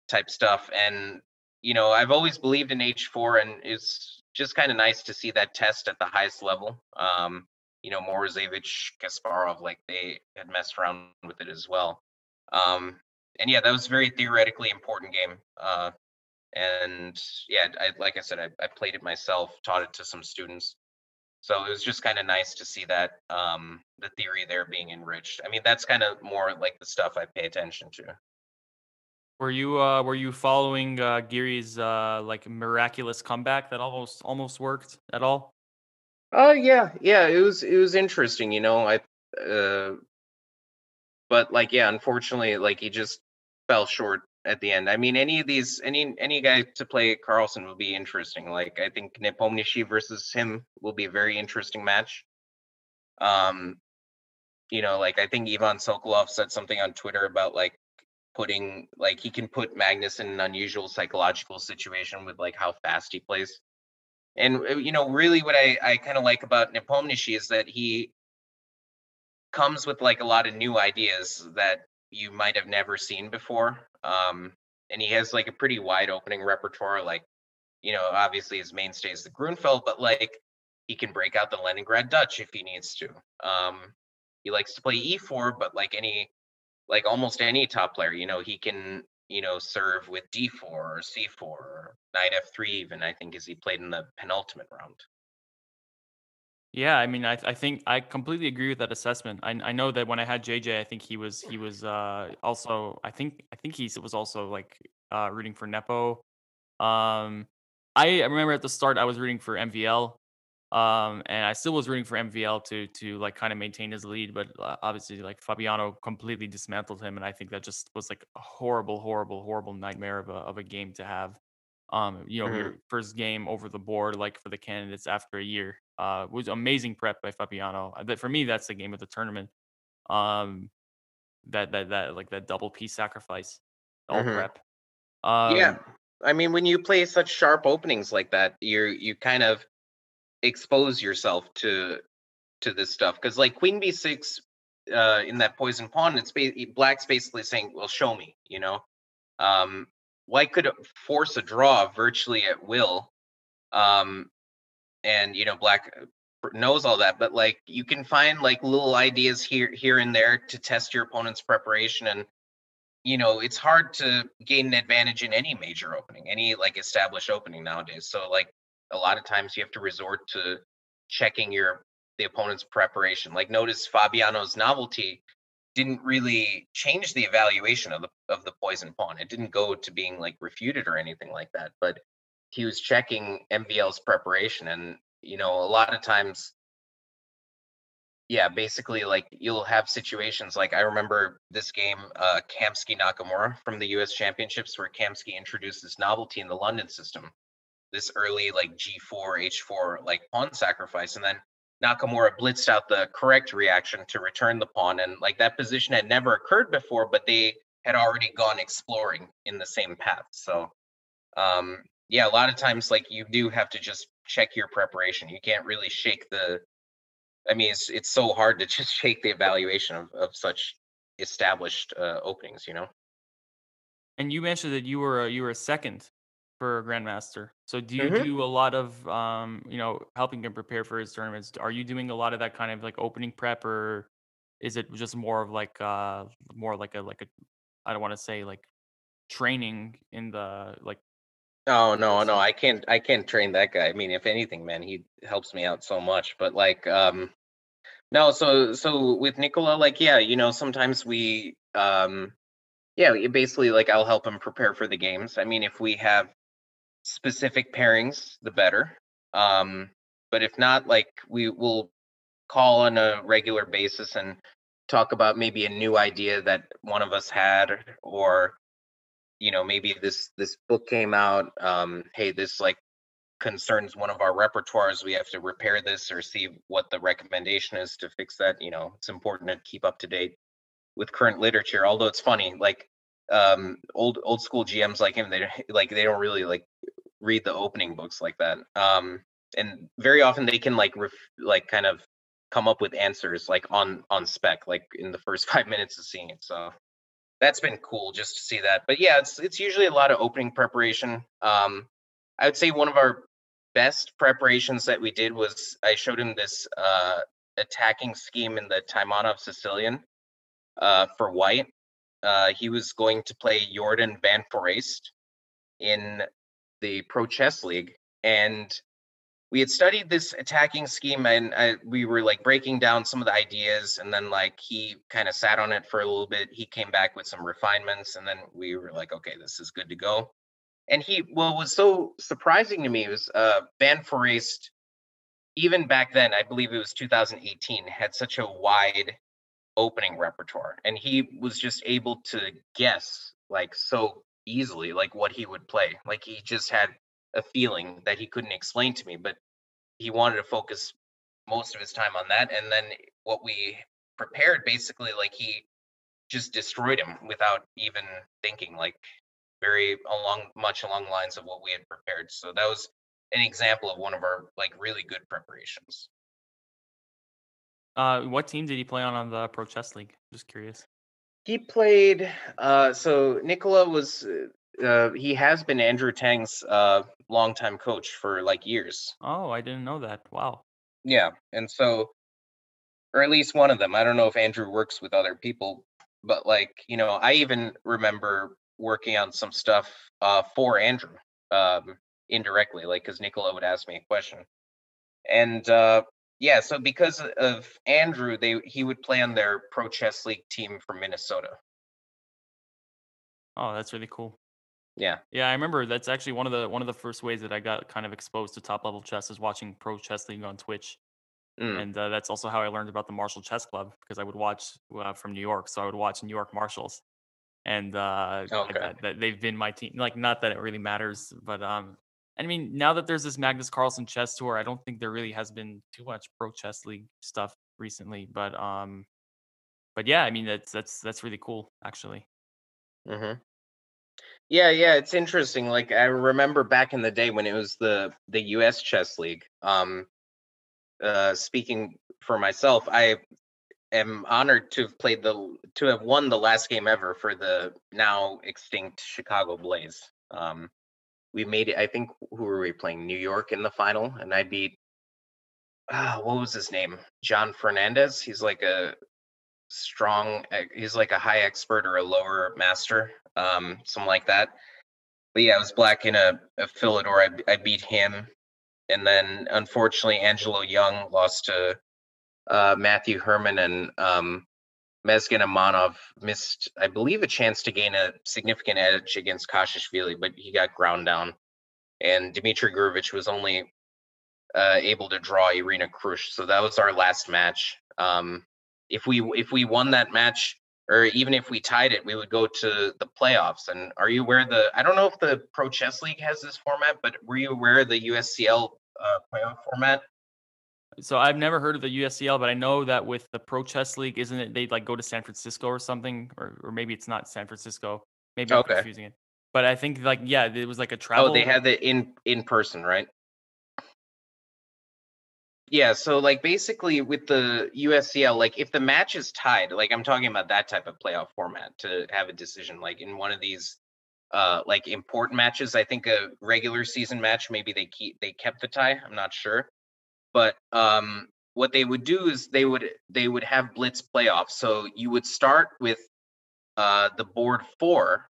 B: type stuff, and you know I've always believed in H4, and it's just kind of nice to see that test at the highest level. Um, you know, Morozevich, Kasparov, like they had messed around with it as well. Um, and yeah, that was a very theoretically important game. Uh, and yeah, I, like I said, I, I played it myself, taught it to some students. So it was just kind of nice to see that um, the theory there being enriched. I mean, that's kind of more like the stuff I pay attention to.
A: Were you uh were you following uh Giri's uh like miraculous comeback that almost almost worked at all?
B: Oh yeah, yeah, it was it was interesting, you know. I uh, but like yeah, unfortunately, like he just fell short at the end. I mean, any of these, any any guy to play Carlsen will be interesting. Like I think Nepomniachtchi versus him will be a very interesting match. Um, you know, like I think Ivan Sokolov said something on Twitter about like putting like he can put Magnus in an unusual psychological situation with like how fast he plays. And uh, you know, really what I I kind of like about Nepomniachtchi is that he comes with like a lot of new ideas that you might have never seen before. Um, and he has like a pretty wide opening repertoire. Like, you know, obviously his mainstay is the Grunfeld, but like he can break out the Leningrad Dutch if he needs to. Um, he likes to play e4, but like any, like almost any top player, you know, he can, you know, serve with d4 or c4 or knight f3 even. I think as he played in the penultimate round.
A: Yeah, I mean, I I think I completely agree with that assessment. I I know that when I had JJ, I think he was he was uh also I think I think he was also like uh rooting for Nepo. Um, I remember at the start I was rooting for MVL. Um, and I still was rooting for MVL to to like kind of maintain his lead, but uh, obviously like Fabiano completely dismantled him, and I think that just was like a horrible, horrible, horrible nightmare of a of a game to have. Um, you know,
B: hmm
A: your first game over the board, like for the candidates after a year, uh, was amazing prep by Fabiano. Uh, That for me, that's the game of the tournament. Um, that that that like that double piece sacrifice, all
B: hmm
A: prep.
B: Yeah.
A: Um,
B: I mean, when you play such sharp openings like that, you're you kind of expose yourself to to this stuff because like queen b6 uh in that poison pawn it's ba- black's basically saying well show me you know um white could force a draw virtually at will um and you know black uh, knows all that but like you can find like little ideas here here and there to test your opponent's preparation and you know it's hard to gain an advantage in any major opening any like established opening nowadays so like a lot of times you have to resort to checking your the opponent's preparation like notice fabiano's novelty didn't really change the evaluation of the of the poison pawn it didn't go to being like refuted or anything like that but he was checking mvl's preparation and you know a lot of times yeah, basically, like you'll have situations like I remember this game, uh, Kamsky Nakamura from the U.S. Championships, where Kamsky introduced this novelty in the London system, this early like G4, H4 like pawn sacrifice, and then Nakamura blitzed out the correct reaction to return the pawn, and like that position had never occurred before, but they had already gone exploring in the same path. So, um, yeah, a lot of times like you do have to just check your preparation. You can't really shake the I mean, it's it's so hard to just shake the evaluation of of such established uh, openings, you know.
A: and you mentioned that you were a, you were a second for a grandmaster. So do you
B: hmm
A: do a lot of um, you know, helping him prepare for his tournaments? Are you doing a lot of that kind of like opening prep or is it just more of like uh more like a like a I don't want to say like training in the like
B: Oh no, no. I can't I can't train that guy. I mean, if anything, man, he helps me out so much. But like, um, no, so so with Nicola, like, yeah, you know, sometimes we, um, yeah, basically, like, I'll help him prepare for the games. I mean, if we have specific pairings, the better. Um, but if not, like, we will call on a regular basis and talk about maybe a new idea that one of us had or you know maybe this this book came out um hey this like concerns one of our repertoires we have to repair this or see what the recommendation is to fix that you know it's important to keep up to date with current literature although it's funny like um old old school gms like him they like they don't really like read the opening books like that um and very often they can like ref, like kind of come up with answers like on on spec like in the first five minutes of seeing it so that's been cool just to see that. But yeah, it's it's usually a lot of opening preparation. Um, I would say one of our best preparations that we did was I showed him this uh, attacking scheme in the Taimanov Sicilian uh, for white. Uh, he was going to play Jordan Van Foreest in the Pro Chess League, and we had studied this attacking scheme and I, we were like breaking down some of the ideas and then like he kind of sat on it for a little bit. He came back with some refinements and then we were like okay this is good to go. And he what was so surprising to me was uh van Foreest, even back then i believe it was 2018 had such a wide opening repertoire and he was just able to guess like so easily like what he would play. Like he just had a feeling that he couldn't explain to me but he wanted to focus most of his time on that and then what we prepared basically like he just destroyed him without even thinking like very along much along the lines of what we had prepared so that was an example of one of our like really good preparations
A: Uh what team did he play on on the Pro Chess League? Just curious.
B: he played uh so nicola was uh, he has been andrew tang's uh longtime coach for like years
A: Oh, I didn't know that. Wow.
B: yeah and so or at least one of them. I don't know if Andrew works with other people, but like, you know, I even remember working on some stuff uh, for Andrew um, indirectly, like because Nicola would ask me a question. And uh, yeah, so because of Andrew, they he would play on their Pro Chess League team from Minnesota.
A: Oh, that's really cool.
B: Yeah.
A: Yeah, I remember that's actually one of the one of the first ways that I got kind of exposed to top level chess is watching Pro Chess League on Twitch.
B: Mm,
A: And uh, that's also how I learned about the Marshall Chess Club because I would watch uh, from New York, so I would watch New York Marshalls, and uh,
B: okay.
A: that, that they've been my team. Like, not that it really matters, but um, I mean, now that there's this Magnus Carlsen chess tour, I don't think there really has been too much Pro Chess League stuff recently. But um, but yeah, I mean, that's that's that's really cool, actually.
B: hmm Yeah, yeah, it's interesting. Like I remember back in the day when it was the the US Chess League. Um uh speaking for myself, I am honored to have played the to have won the last game ever for the now extinct Chicago Blaze. Um we made it I think who were we playing? New York in the final and I beat ah, what was his name? John Fernandez. He's like a strong he's like a high expert or a lower master. Um something like that but yeah, I was black in a, a Philidor. I, I beat him, and then unfortunately, Angelo Young lost to uh, Matthew Herman, and um, Mesgen Amanov missed, I believe, a chance to gain a significant edge against Kacheishvili, but he got ground down. And Dmitry Gurevich was only uh, able to draw Irina Krush, so that was our last match. Um, if we if we won that match, or even if we tied it, we would go to the playoffs. And are you aware the? I don't know if the Pro Chess League has this format, but were you aware of the USCL uh, playoff format?
A: So I've never heard of the USCL, but I know that with the Pro Chess League, isn't it they like go to San Francisco or something, or or maybe it's not San Francisco. Maybe I'm confusing it. But I think like yeah, it was like a travel.
B: Oh, they had it in in person, right? Yeah, so like basically with the USCL, like if the match is tied, like I'm talking about that type of playoff format to have a decision, like in one of these uh like important matches. I think a regular season match, maybe they keep they kept the tie. I'm not sure. But um what they would do is they would they would have blitz playoffs. So you would start with uh the board four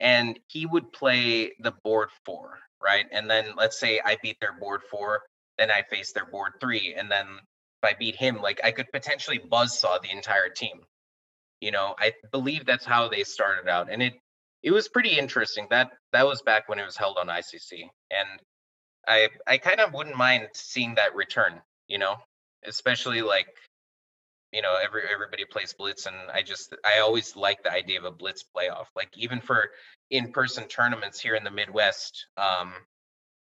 B: and he would play the board four, right? And then let's say I beat their board four, then I face their board three, and then if I beat him, like I could potentially buzzsaw the entire team. You know, I believe that's how they started out, and it it was pretty interesting. That that was back when it was held on ICC, and I I kind of wouldn't mind seeing that return. You know, especially like you know every everybody plays blitz and i just i always like the idea of a blitz playoff like even for in-person tournaments here in the midwest um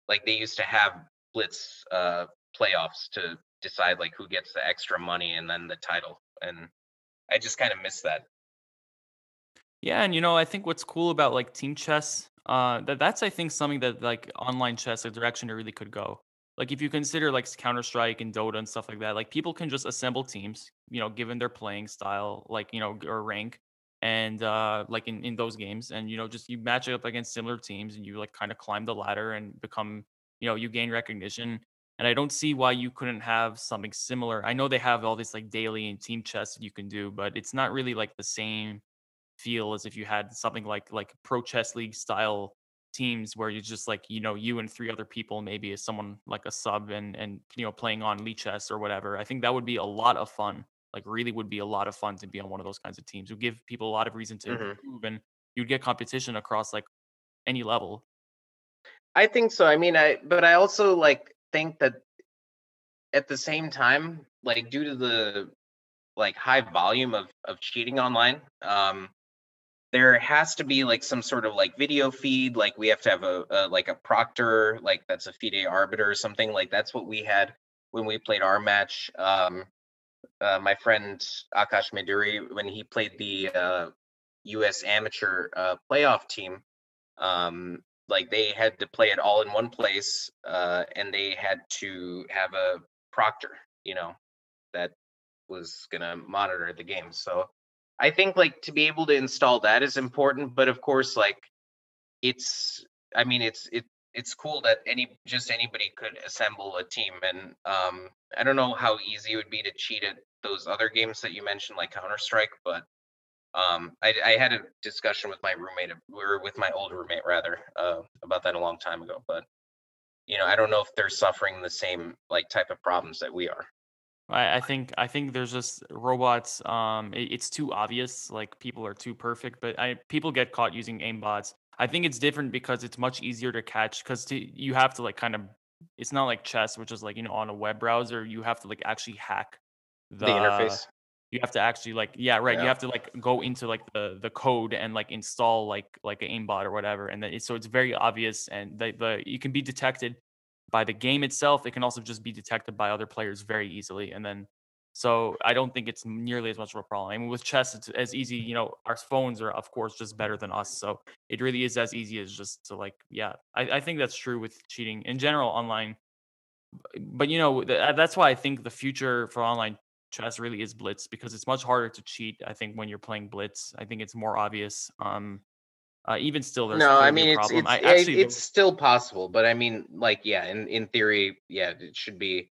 B: like they used to have blitz uh playoffs to decide like who gets the extra money and then the title and i just kind of miss that
A: Yeah, and you know, I think what's cool about like team chess, uh, that that's I think something that like online chess, a direction it really could go. Like if you consider like Counter Strike and Dota and stuff like that, like people can just assemble teams, you know, given their playing style, like you know, or rank, and uh, like in in those games, and you know, just you match it up against similar teams, and you like kind of climb the ladder and become, you know, you gain recognition. And I don't see why you couldn't have something similar. I know they have all this like daily and team chess that you can do, but it's not really like the same feel as if you had something like like pro chess league style teams where you just like you know you and three other people maybe as someone like a sub and and you know playing on Lichess or whatever. I think that would be a lot of fun. Like really would be a lot of fun to be on one of those kinds of teams. It would give people a lot of reason to
B: hmm
A: improve and you'd get competition across like any level.
B: I think so i mean i but i also like think that at the same time like due to the like high volume of of cheating online um there has to be like some sort of like video feed like we have to have a, a like a proctor like that's a fide arbiter or something like that's what we had when we played our match um uh, my friend akash meduri when he played the uh us amateur uh playoff team um like they had to play it all in one place uh and they had to have a proctor you know that was gonna monitor the game. So I think like to be able to install that is important, but of course, like it's I mean it's it it's cool that any just anybody could assemble a team and um I don't know how easy it would be to cheat at those other games that you mentioned like Counter Strike, but um I I had a discussion with my roommate or with my old roommate rather uh about that a long time ago, but you know, I don't know if they're suffering the same like type of problems that we are.
A: I, I think I think there's just robots. Um, it, it's too obvious. Like people are too perfect, but I people get caught using aimbots. I think it's different because it's much easier to catch because you have to like kind of. It's not like chess, which is like you know on a web browser. You have to like actually hack
B: The
A: the.
B: interface.
A: You have to actually like yeah right. You have to like go into like the the code and like install like like an aimbot or whatever, and then it's, so it's very obvious and the the you can be detected by the game itself. It can also just be detected by other players very easily, and then so I don't think it's nearly as much of a problem. I mean, with chess, it's as easy. You know, our phones are of course just better than us, so it really is as easy as just to like yeah. I, I think that's true with cheating in general online. But you know, th- that's why I think the future for online chess really is blitz because it's much harder to cheat. I think when you're playing blitz, I think it's more obvious. Um, uh, even still, there's
B: No, I mean
A: a
B: it's
A: problem.
B: it's
A: I actually
B: it's still possible, but I mean, like, yeah, in in theory, yeah, it should be.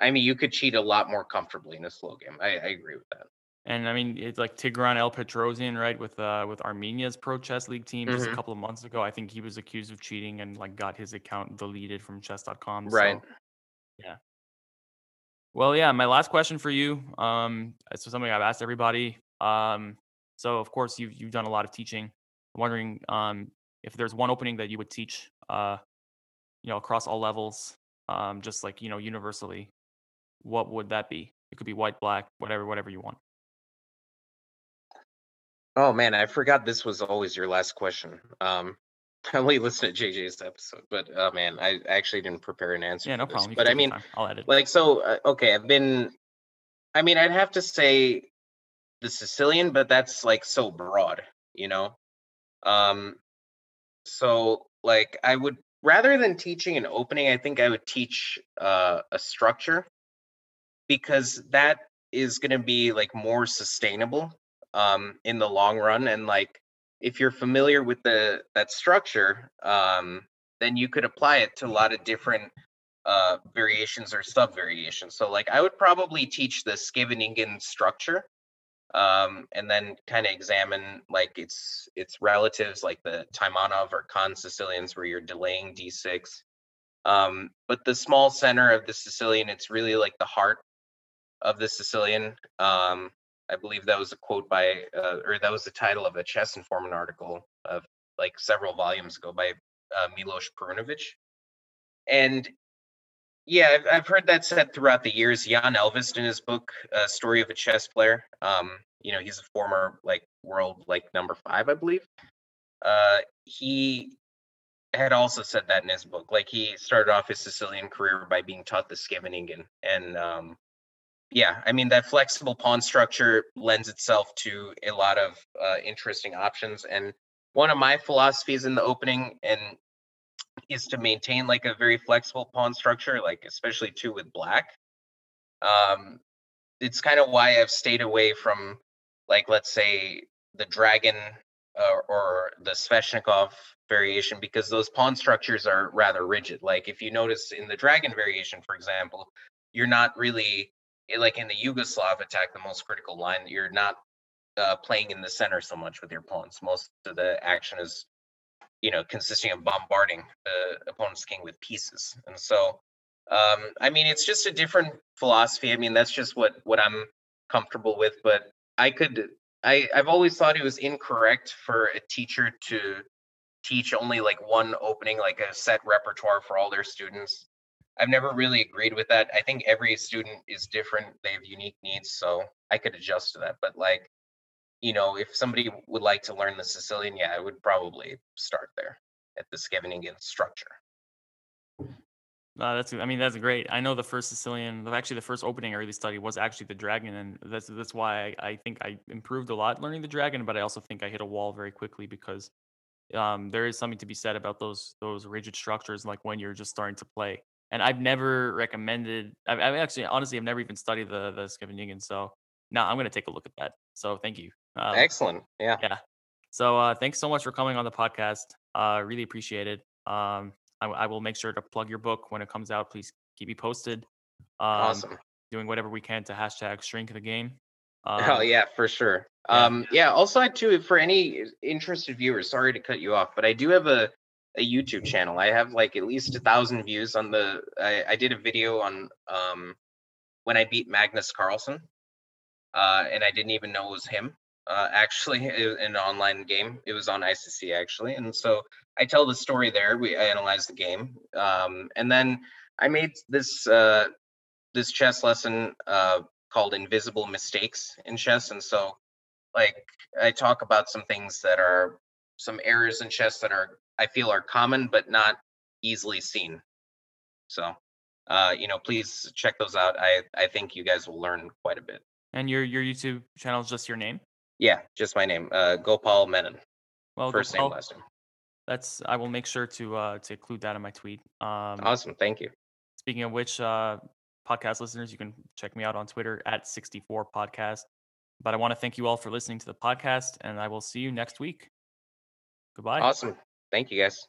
B: I mean, you could cheat a lot more comfortably in a slow game. I, I agree with that.
A: And I mean, it's like Tigran L. Petrosian, right, with uh with Armenia's pro chess league team just a
B: Mhm.
A: couple of months ago. I think he was accused of cheating and like got his account deleted from chess.com.
B: Right.
A: So yeah. Well, yeah, my last question for you. Um, it's something I've asked everybody. Um, so of course you've you've done a lot of teaching. I'm wondering um if there's one opening that you would teach uh, you know, across all levels, um, just like, you know, universally, what would that be? It could be white, black, whatever, whatever you want.
B: Oh man, I forgot this was always your last question. Um, I only listened to JJ's episode, but oh man, I actually didn't prepare an answer.
A: Yeah, no
B: this.
A: problem. You
B: But I mean.
A: I'll edit.
B: like, so uh, okay, I've been. I mean, I'd have to say the Sicilian, but that's like so broad, you know. Um, so like I would rather than teaching an opening, I think I would teach uh, a structure because that is going to be like more sustainable um, in the long run. And like if you're familiar with the that structure, um, then you could apply it to a lot of different uh, variations or sub variations. So like I would probably teach the Scheveningen structure um, and then kind of examine like its its relatives, like the Taimanov or Kan Sicilians, where you're delaying d6. Um, but the small center of the Sicilian, it's really like the heart of the Sicilian. Um, I believe that was a quote by, uh, or that was the title of a Chess Informant article of like several volumes ago by uh, Milos Perunovic. And yeah, I've, I've heard that said throughout the years. Jan Ehlvest in his book, uh, Story of a Chess Player, um, you know, he's a former like world like number five, I believe. Uh, he had also said that in his book. Like he started off his Sicilian career by being taught the Scheveningen, and um, yeah, I mean that flexible pawn structure lends itself to a lot of uh, interesting options. And one of my philosophies in the opening and is to maintain like a very flexible pawn structure, like especially too with black. Um, it's kind of why I've stayed away from like let's say the dragon uh, or the Sveshnikov variation because those pawn structures are rather rigid. Like if you notice in the dragon variation, for example, you're not really like in the Yugoslav attack, the most critical line, you're not uh, playing in the center so much with your pawns. Most of the action is, you know, consisting of bombarding the opponent's king with pieces. And so, um, I mean, it's just a different philosophy. I mean, that's just what what I'm comfortable with. But I could, I I've always thought it was incorrect for a teacher to teach only like one opening, like a set repertoire for all their students. I've never really agreed with that. I think every student is different. They have unique needs, so I could adjust to that. But like, you know, if somebody would like to learn the Sicilian, yeah, I would probably start there at the Scheveningen structure.
A: Uh, that's I mean that's great. I know the first Sicilian, actually the first opening I really studied was actually the dragon, and that's that's why I, I think I improved a lot learning the dragon. But I also think I hit a wall very quickly because um, there is something to be said about those those rigid structures, like when you're just starting to play. And I've never recommended. I've, I've actually honestly I've never even studied the the Scheveningen, so now I'm gonna take a look at that. So thank you. Um,
B: Excellent. Yeah.
A: yeah. So uh, thanks so much for coming on the podcast. Uh, really appreciate it. Um, I, I will make sure to plug your book when it comes out. Please keep me posted. Um,
B: awesome.
A: Doing whatever we can to hashtag shrink the game. Um,
B: oh yeah, for sure.
A: yeah.
B: Um, yeah. Also, too, for any interested viewers, sorry to cut you off, but I do have a a YouTube channel. I have like at least a thousand views on the. I, I did a video on um when I beat Magnus Carlsen, uh, and I didn't even know it was him. uh, actually, i- an online game. It was on ICC actually, and so I tell the story there. We analyze the game, um, and then I made this uh, this chess lesson uh, called "Invisible Mistakes in Chess," and so like I talk about some things that are some errors in chess that are I feel are common but not easily seen. So, uh, you know, please check those out. I I think you guys will learn quite a bit.
A: And your your YouTube channel is just your name?
B: Yeah, just my name, uh, Gopal Menon.
A: Well,
B: First name, last name.
A: that's I will make sure to uh to include that in my tweet. Um,
B: Awesome, thank you.
A: speaking of which, uh, podcast listeners, you can check me out on Twitter at 64 podcast. But I want to thank you all for listening to the podcast, and I will see you next week. Goodbye.
B: Awesome, thank you guys.